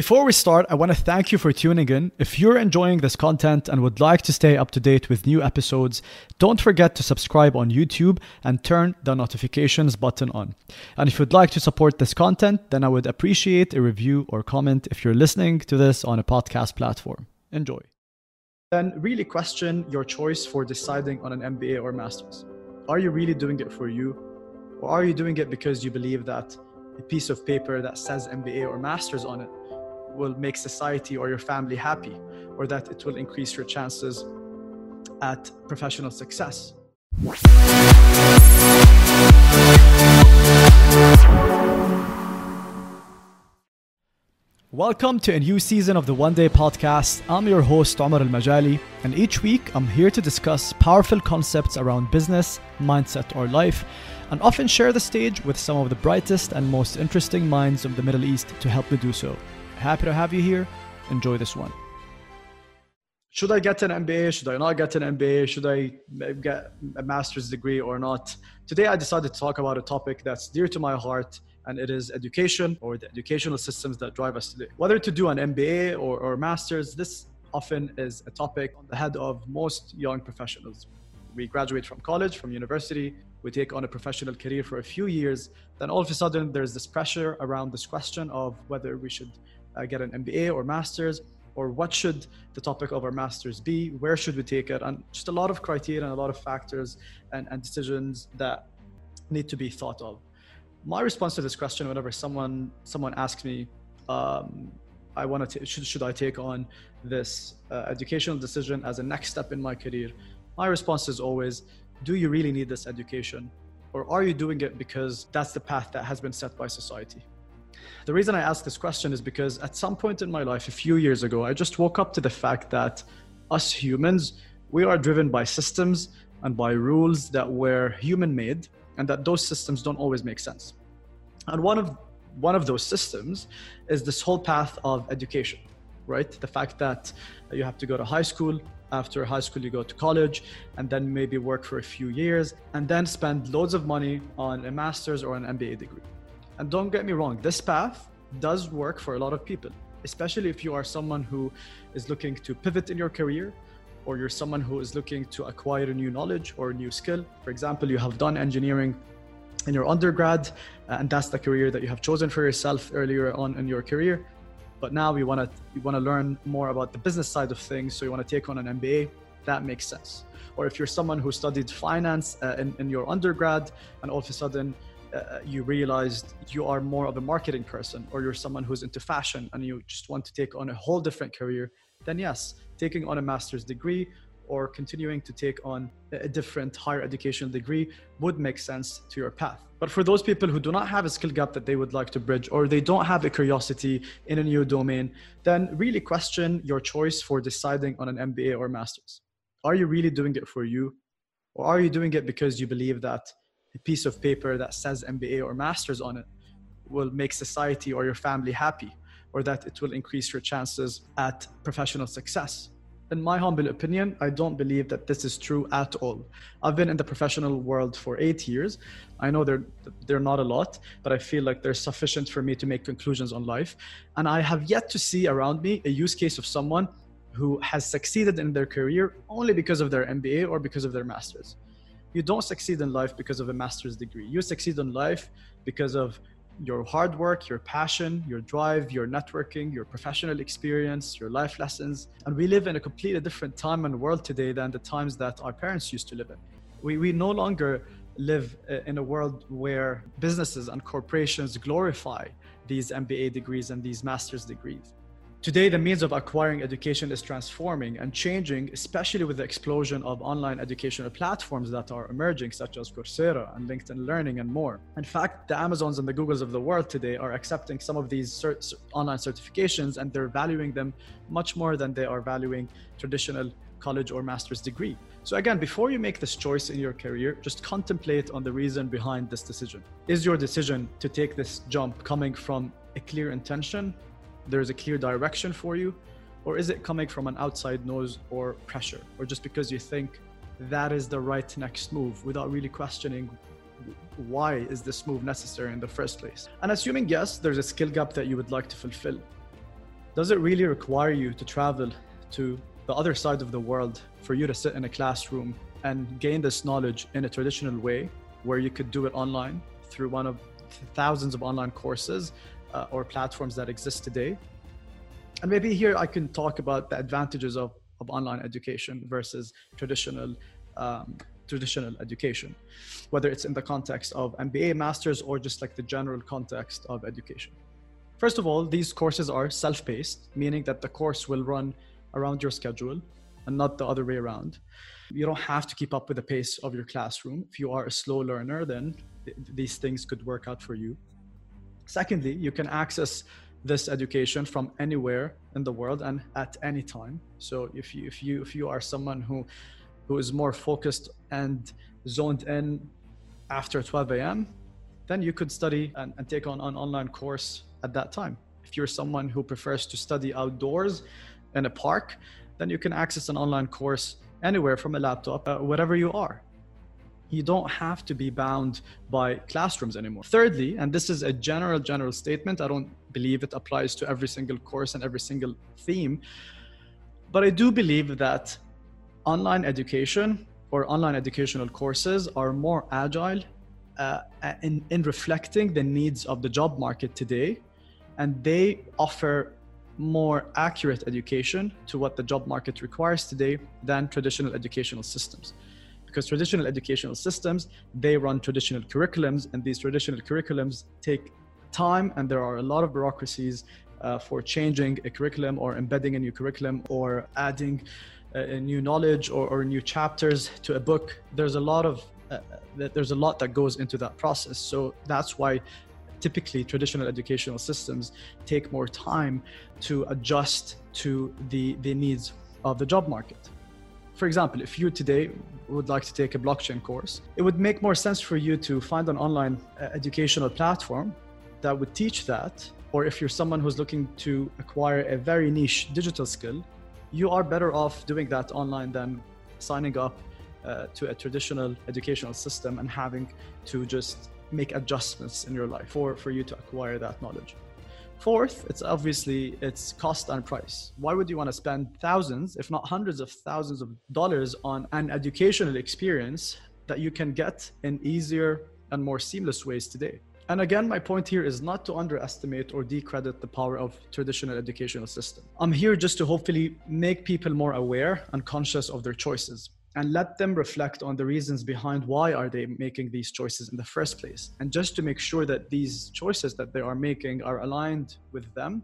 Before we start, I want to thank you for tuning in. If you're enjoying this content and would like to stay up to date with new episodes, don't forget to subscribe on YouTube and turn the notifications button on. And if you'd like to support this content, then I would appreciate a review or comment if you're listening to this on a podcast platform. Enjoy. Then really question your choice for deciding on an MBA or master's. Are you really doing it for you? Or are you doing it because you believe that a piece of paper that says MBA or master's on it will make society or your family happy, or that it will increase your chances at professional success. Welcome to a new season of the One Day Podcast. I'm your host, Omar Al Majali, and each week I'm here to discuss powerful concepts around business, mindset, or life, and often share the stage with some of the brightest and most interesting minds of the Middle East to help me do so. Happy to have you here. Enjoy this one. Should I get an MBA? Should I not get an MBA? Should I get a master's degree or not? Today, I decided to talk about a topic that's dear to my heart, and it is education or the educational systems that drive us today. Whether to do an MBA or, or master's, this often is a topic on the head of most young professionals. We graduate from college, from university, we take on a professional career for a few years, then all of a sudden there's this pressure around this question of whether we should uh, get an MBA or master's, or what should the topic of our master's be? Where should we take it? And just a lot of criteria and a lot of factors and, and decisions that need to be thought of. My response to this question, whenever someone someone asks me, um, I want to should should I take on this uh, educational decision as a next step in my career? My response is always, do you really need this education, or are you doing it because that's the path that has been set by society? The reason I ask this question is because at some point in my life, a few years ago, I just woke up to the fact that us humans, we are driven by systems and by rules that were human made and that those systems don't always make sense. And one of one of those systems is this whole path of education, right? The fact that you have to go to high school, after high school you go to college and then maybe work for a few years and then spend loads of money on a master's or an MBA degree. And don't get me wrong, this path does work for a lot of people, especially if you are someone who is looking to pivot in your career or you're someone who is looking to acquire a new knowledge or a new skill. For example, you have done engineering in your undergrad uh, and that's the career that you have chosen for yourself earlier on in your career. But now you want to you want to learn more about the business side of things, so you want to take on an MBA. That makes sense. Or if you're someone who studied finance uh, in, in your undergrad and all of a sudden uh, you realized you are more of a marketing person or you're someone who's into fashion and you just want to take on a whole different career, then yes, taking on a master's degree or continuing to take on a different higher education degree would make sense to your path. But for those people who do not have a skill gap that they would like to bridge or they don't have a curiosity in a new domain, then really question your choice for deciding on an MBA or master's. Are you really doing it for you? Or are you doing it because you believe that a piece of paper that says MBA or master's on it will make society or your family happy, or that it will increase your chances at professional success. In my humble opinion, I don't believe that this is true at all. I've been in the professional world for eight years. I know they're, they're not a lot, but I feel like they're sufficient for me to make conclusions on life. And I have yet to see around me a use case of someone who has succeeded in their career only because of their MBA or because of their master's you don't succeed in life because of a master's degree. You succeed in life because of your hard work, your passion, your drive, your networking, your professional experience, your life lessons. And we live in a completely different time and world today than the times that our parents used to live in. We, we no longer live uh, in a world where businesses and corporations glorify these MBA degrees and these master's degrees. Today, the means of acquiring education is transforming and changing, especially with the explosion of online educational platforms that are emerging, such as Coursera and LinkedIn Learning and more. In fact, the Amazons and the Googles of the world today are accepting some of these cert- online certifications and they're valuing them much more than they are valuing traditional college or master's degree. So again, before you make this choice in your career, just contemplate on the reason behind this decision. Is your decision to take this jump coming from a clear intention there's a clear direction for you? Or is it coming from an outside noise or pressure? Or just because you think that is the right next move without really questioning why is this move necessary in the first place? And assuming yes, there's a skill gap that you would like to fulfill. does it really require you to travel to the other side of the world for you to sit in a classroom and gain this knowledge in a traditional way where you could do it online through one of thousands of online courses uh, or platforms that exist today. And maybe here i can talk about the advantages of, of online education versus traditional um, traditional education whether it's in the context of mba masters or just like the general context of education. First of all these courses are self-paced meaning that the course will run around your schedule and not the other way around. You don't have to keep up with the pace of your classroom. If you are a slow learner then th- these things could work out for you secondly you can access this education from anywhere in the world and at any time. So if you if you if you are someone who who is more focused and zoned in after 12 a.m then you could study and, and take on an online course at that time. If you're someone who prefers to study outdoors in a park then you can access an online course anywhere from a laptop uh, wherever you are you don't have to be bound by classrooms anymore. Thirdly, and this is a general, general statement, I don't believe it applies to every single course and every single theme, but I do believe that online education or online educational courses are more agile uh, in, in reflecting the needs of the job market today, and they offer more accurate education to what the job market requires today than traditional educational systems because traditional educational systems they run traditional curriculums and these traditional curriculums take time and there are a lot of bureaucracies uh, for changing a curriculum or embedding a new curriculum or adding a, a new knowledge or, or, new chapters to a book. There's a lot of uh, there's a lot that goes into that process. So that's why typically traditional educational systems take more time to adjust to the the needs of the job market for example, if you today would like to take a blockchain course, it would make more sense for you to find an online uh, educational platform that would teach that. Or if you're someone who's looking to acquire a very niche digital skill, you are better off doing that online than signing up uh, to a traditional educational system and having to just make adjustments in your life for, for you to acquire that knowledge. Fourth, it's obviously its cost and price. Why would you want to spend thousands, if not hundreds of thousands of dollars on an educational experience that you can get in easier and more seamless ways today? And again, my point here is not to underestimate or decredit the power of traditional educational system. I'm here just to hopefully make people more aware and conscious of their choices and let them reflect on the reasons behind why are they making these choices in the first place. And just to make sure that these choices that they are making are aligned with them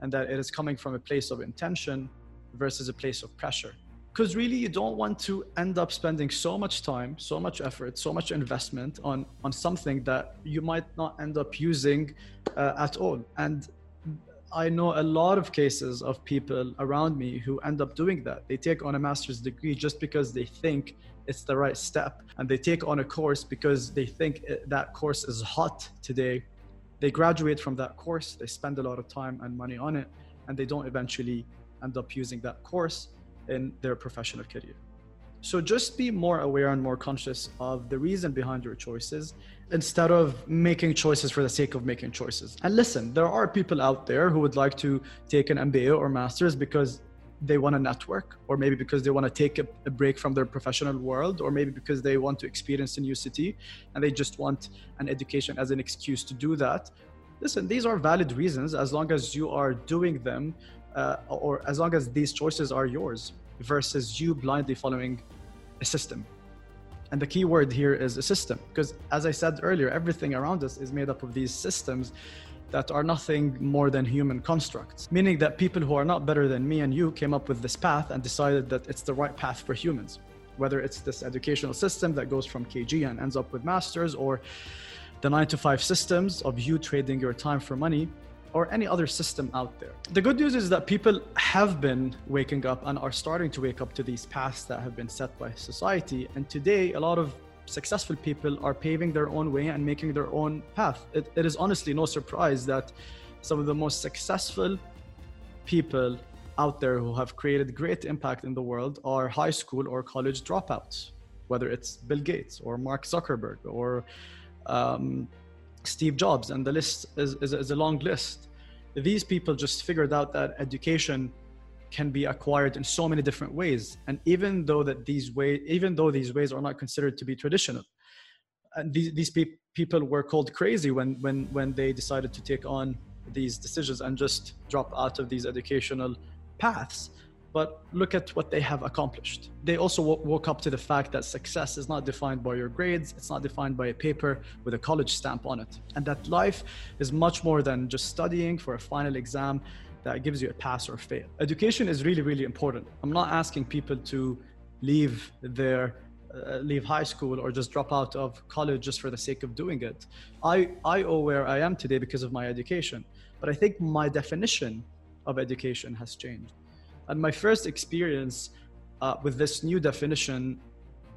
and that it is coming from a place of intention versus a place of pressure. Because really you don't want to end up spending so much time so much effort so much investment on on something that you might not end up using uh, at all. And I know a lot of cases of people around me who end up doing that. They take on a master's degree just because they think it's the right step, and they take on a course because they think that course is hot today. They graduate from that course, they spend a lot of time and money on it, and they don't eventually end up using that course in their professional career. So just be more aware and more conscious of the reason behind your choices instead of making choices for the sake of making choices. And listen, there are people out there who would like to take an MBA or master's because they want to network or maybe because they want to take a, a, break from their professional world or maybe because they want to experience a new city and they just want an education as an excuse to do that listen these are valid reasons as long as you are doing them uh, or as long as these choices are yours versus you blindly following a system. And the key word here is a system, because as I said earlier, everything around us is made up of these systems that are nothing more than human constructs, meaning that people who are not better than me and you came up with this path and decided that it's the right path for humans. Whether it's this educational system that goes from KG and ends up with masters, or the nine to five systems of you trading your time for money, or any other system out there. The good news is that people have been waking up and are starting to wake up to these paths that have been set by society. And today, a lot of successful people are paving their own way and making their own path. it, it is honestly no surprise that some of the most successful people out there who have created great impact in the world are high school or college dropouts, whether it's Bill Gates or Mark Zuckerberg or um, Steve Jobs, and the list is, is, is a long list. these people just figured out that education can be acquired in so many different ways and even though that these way even though these ways are not considered to be traditional and these, these pe- people were called crazy when when when they decided to take on these decisions and just drop out of these educational paths but look at what they have accomplished. They also w- woke up to the fact that success is not defined by your grades, it's not defined by a paper with a college stamp on it, and that life is much more than just studying for a final exam that gives you a pass or fail. Education is really, really important. I'm not asking people to leave their uh, leave high school or just drop out of college just for the sake of doing it. I, I owe where I am today because of my education, but I think my definition of education has changed. And my first experience uh, with this new definition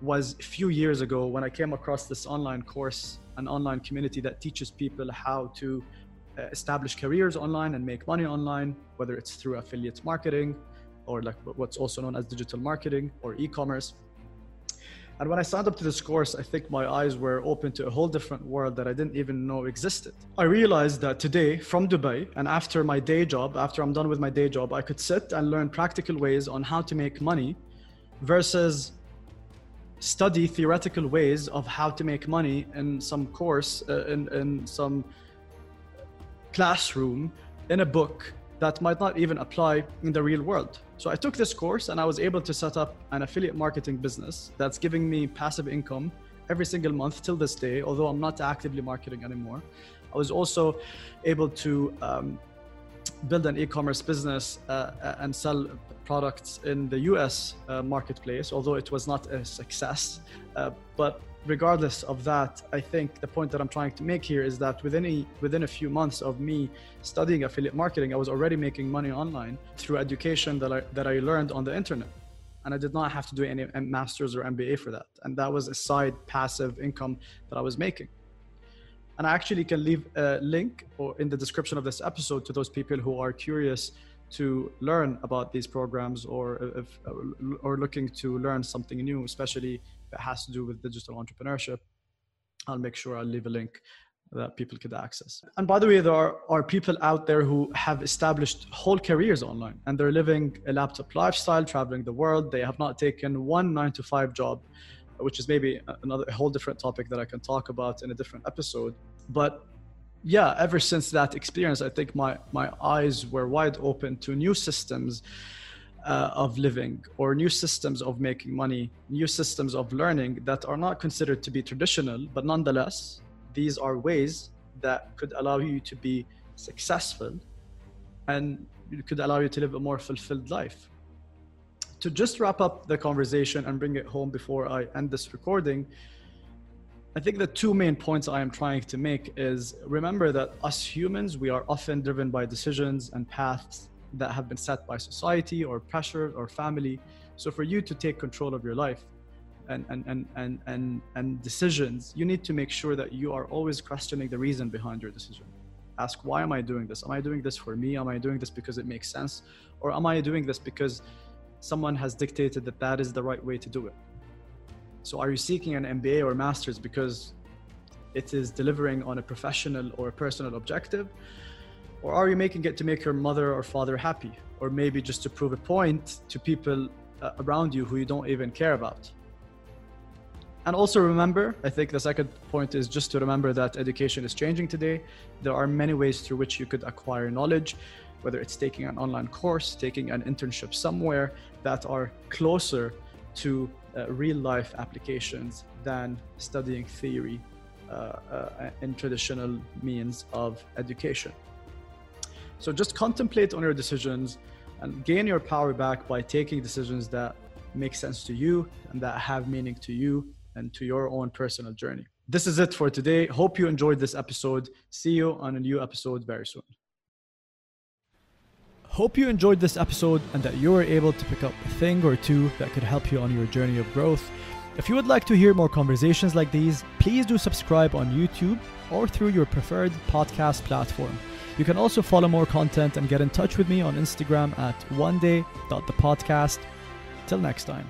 was a few years ago when I came across this online course, an online community that teaches people how to uh, establish careers online and make money online, whether it's through affiliate marketing or like what's also known as digital marketing or e-commerce. And when I signed up to this course, I think my eyes were open to a whole different world that I didn't even know existed. I realized that today, from Dubai, and after my day job, after I'm done with my day job, I could sit and learn practical ways on how to make money versus study theoretical ways of how to make money in some course, uh, in, in some classroom, in a book that might not even apply in the real world. So I took this course and I was able to set up an affiliate marketing business that's giving me passive income every single month till this day, although I'm not actively marketing anymore. I was also able to um, build an e-commerce business uh, and sell products in the US uh, marketplace, although it was not a success. Uh, but regardless of that, I think the point that I'm trying to make here is that within a, within a few months of me studying affiliate marketing, I was already making money online through education that I, that I learned on the internet. And I did not have to do any master's or MBA for that. And that was a side passive income that I was making. And I actually can leave a link or in the description of this episode to those people who are curious to learn about these programs or if, or looking to learn something new, especially if it has to do with digital entrepreneurship, I'll make sure I'll leave a link that people could access. And by the way, there are, are people out there who have established whole careers online and they're living a laptop lifestyle, traveling the world. They have not taken one nine to five job, which is maybe another whole different topic that I can talk about in a different episode. But yeah, ever since that experience, I think my my eyes were wide open to new systems uh, of living or new systems of making money, new systems of learning that are not considered to be traditional, but nonetheless, these are ways that could allow you to be successful and could allow you to live a more fulfilled life. To just wrap up the conversation and bring it home before I end this recording, I think the two main points I am trying to make is remember that us humans, we are often driven by decisions and paths that have been set by society or pressure or family. So for you to take control of your life and, and, and, and, and, and decisions, you need to make sure that you are always questioning the reason behind your decision. Ask, why am I doing this? Am I doing this for me? Am I doing this because it makes sense? Or am I doing this because someone has dictated that that is the right way to do it? So are you seeking an MBA or master's because it is delivering on a professional or a personal objective? Or are you making it to make your mother or father happy? Or maybe just to prove a point to people uh, around you who you don't even care about? And also remember, I think the second point is just to remember that education is changing today. There are many ways through which you could acquire knowledge, whether it's taking an online course, taking an internship somewhere that are closer to uh, real life applications than studying theory uh, uh, in traditional means of education. So just contemplate on your decisions and gain your power back by taking decisions that make sense to you and that have meaning to you and to your own personal journey. This is it for today. Hope you enjoyed this episode. See you on a new episode very soon. Hope you enjoyed this episode and that you were able to pick up a thing or two that could help you on your journey of growth. If you would like to hear more conversations like these, please do subscribe on YouTube or through your preferred podcast platform. You can also follow more content and get in touch with me on Instagram at one day.thepodcast. Till next time.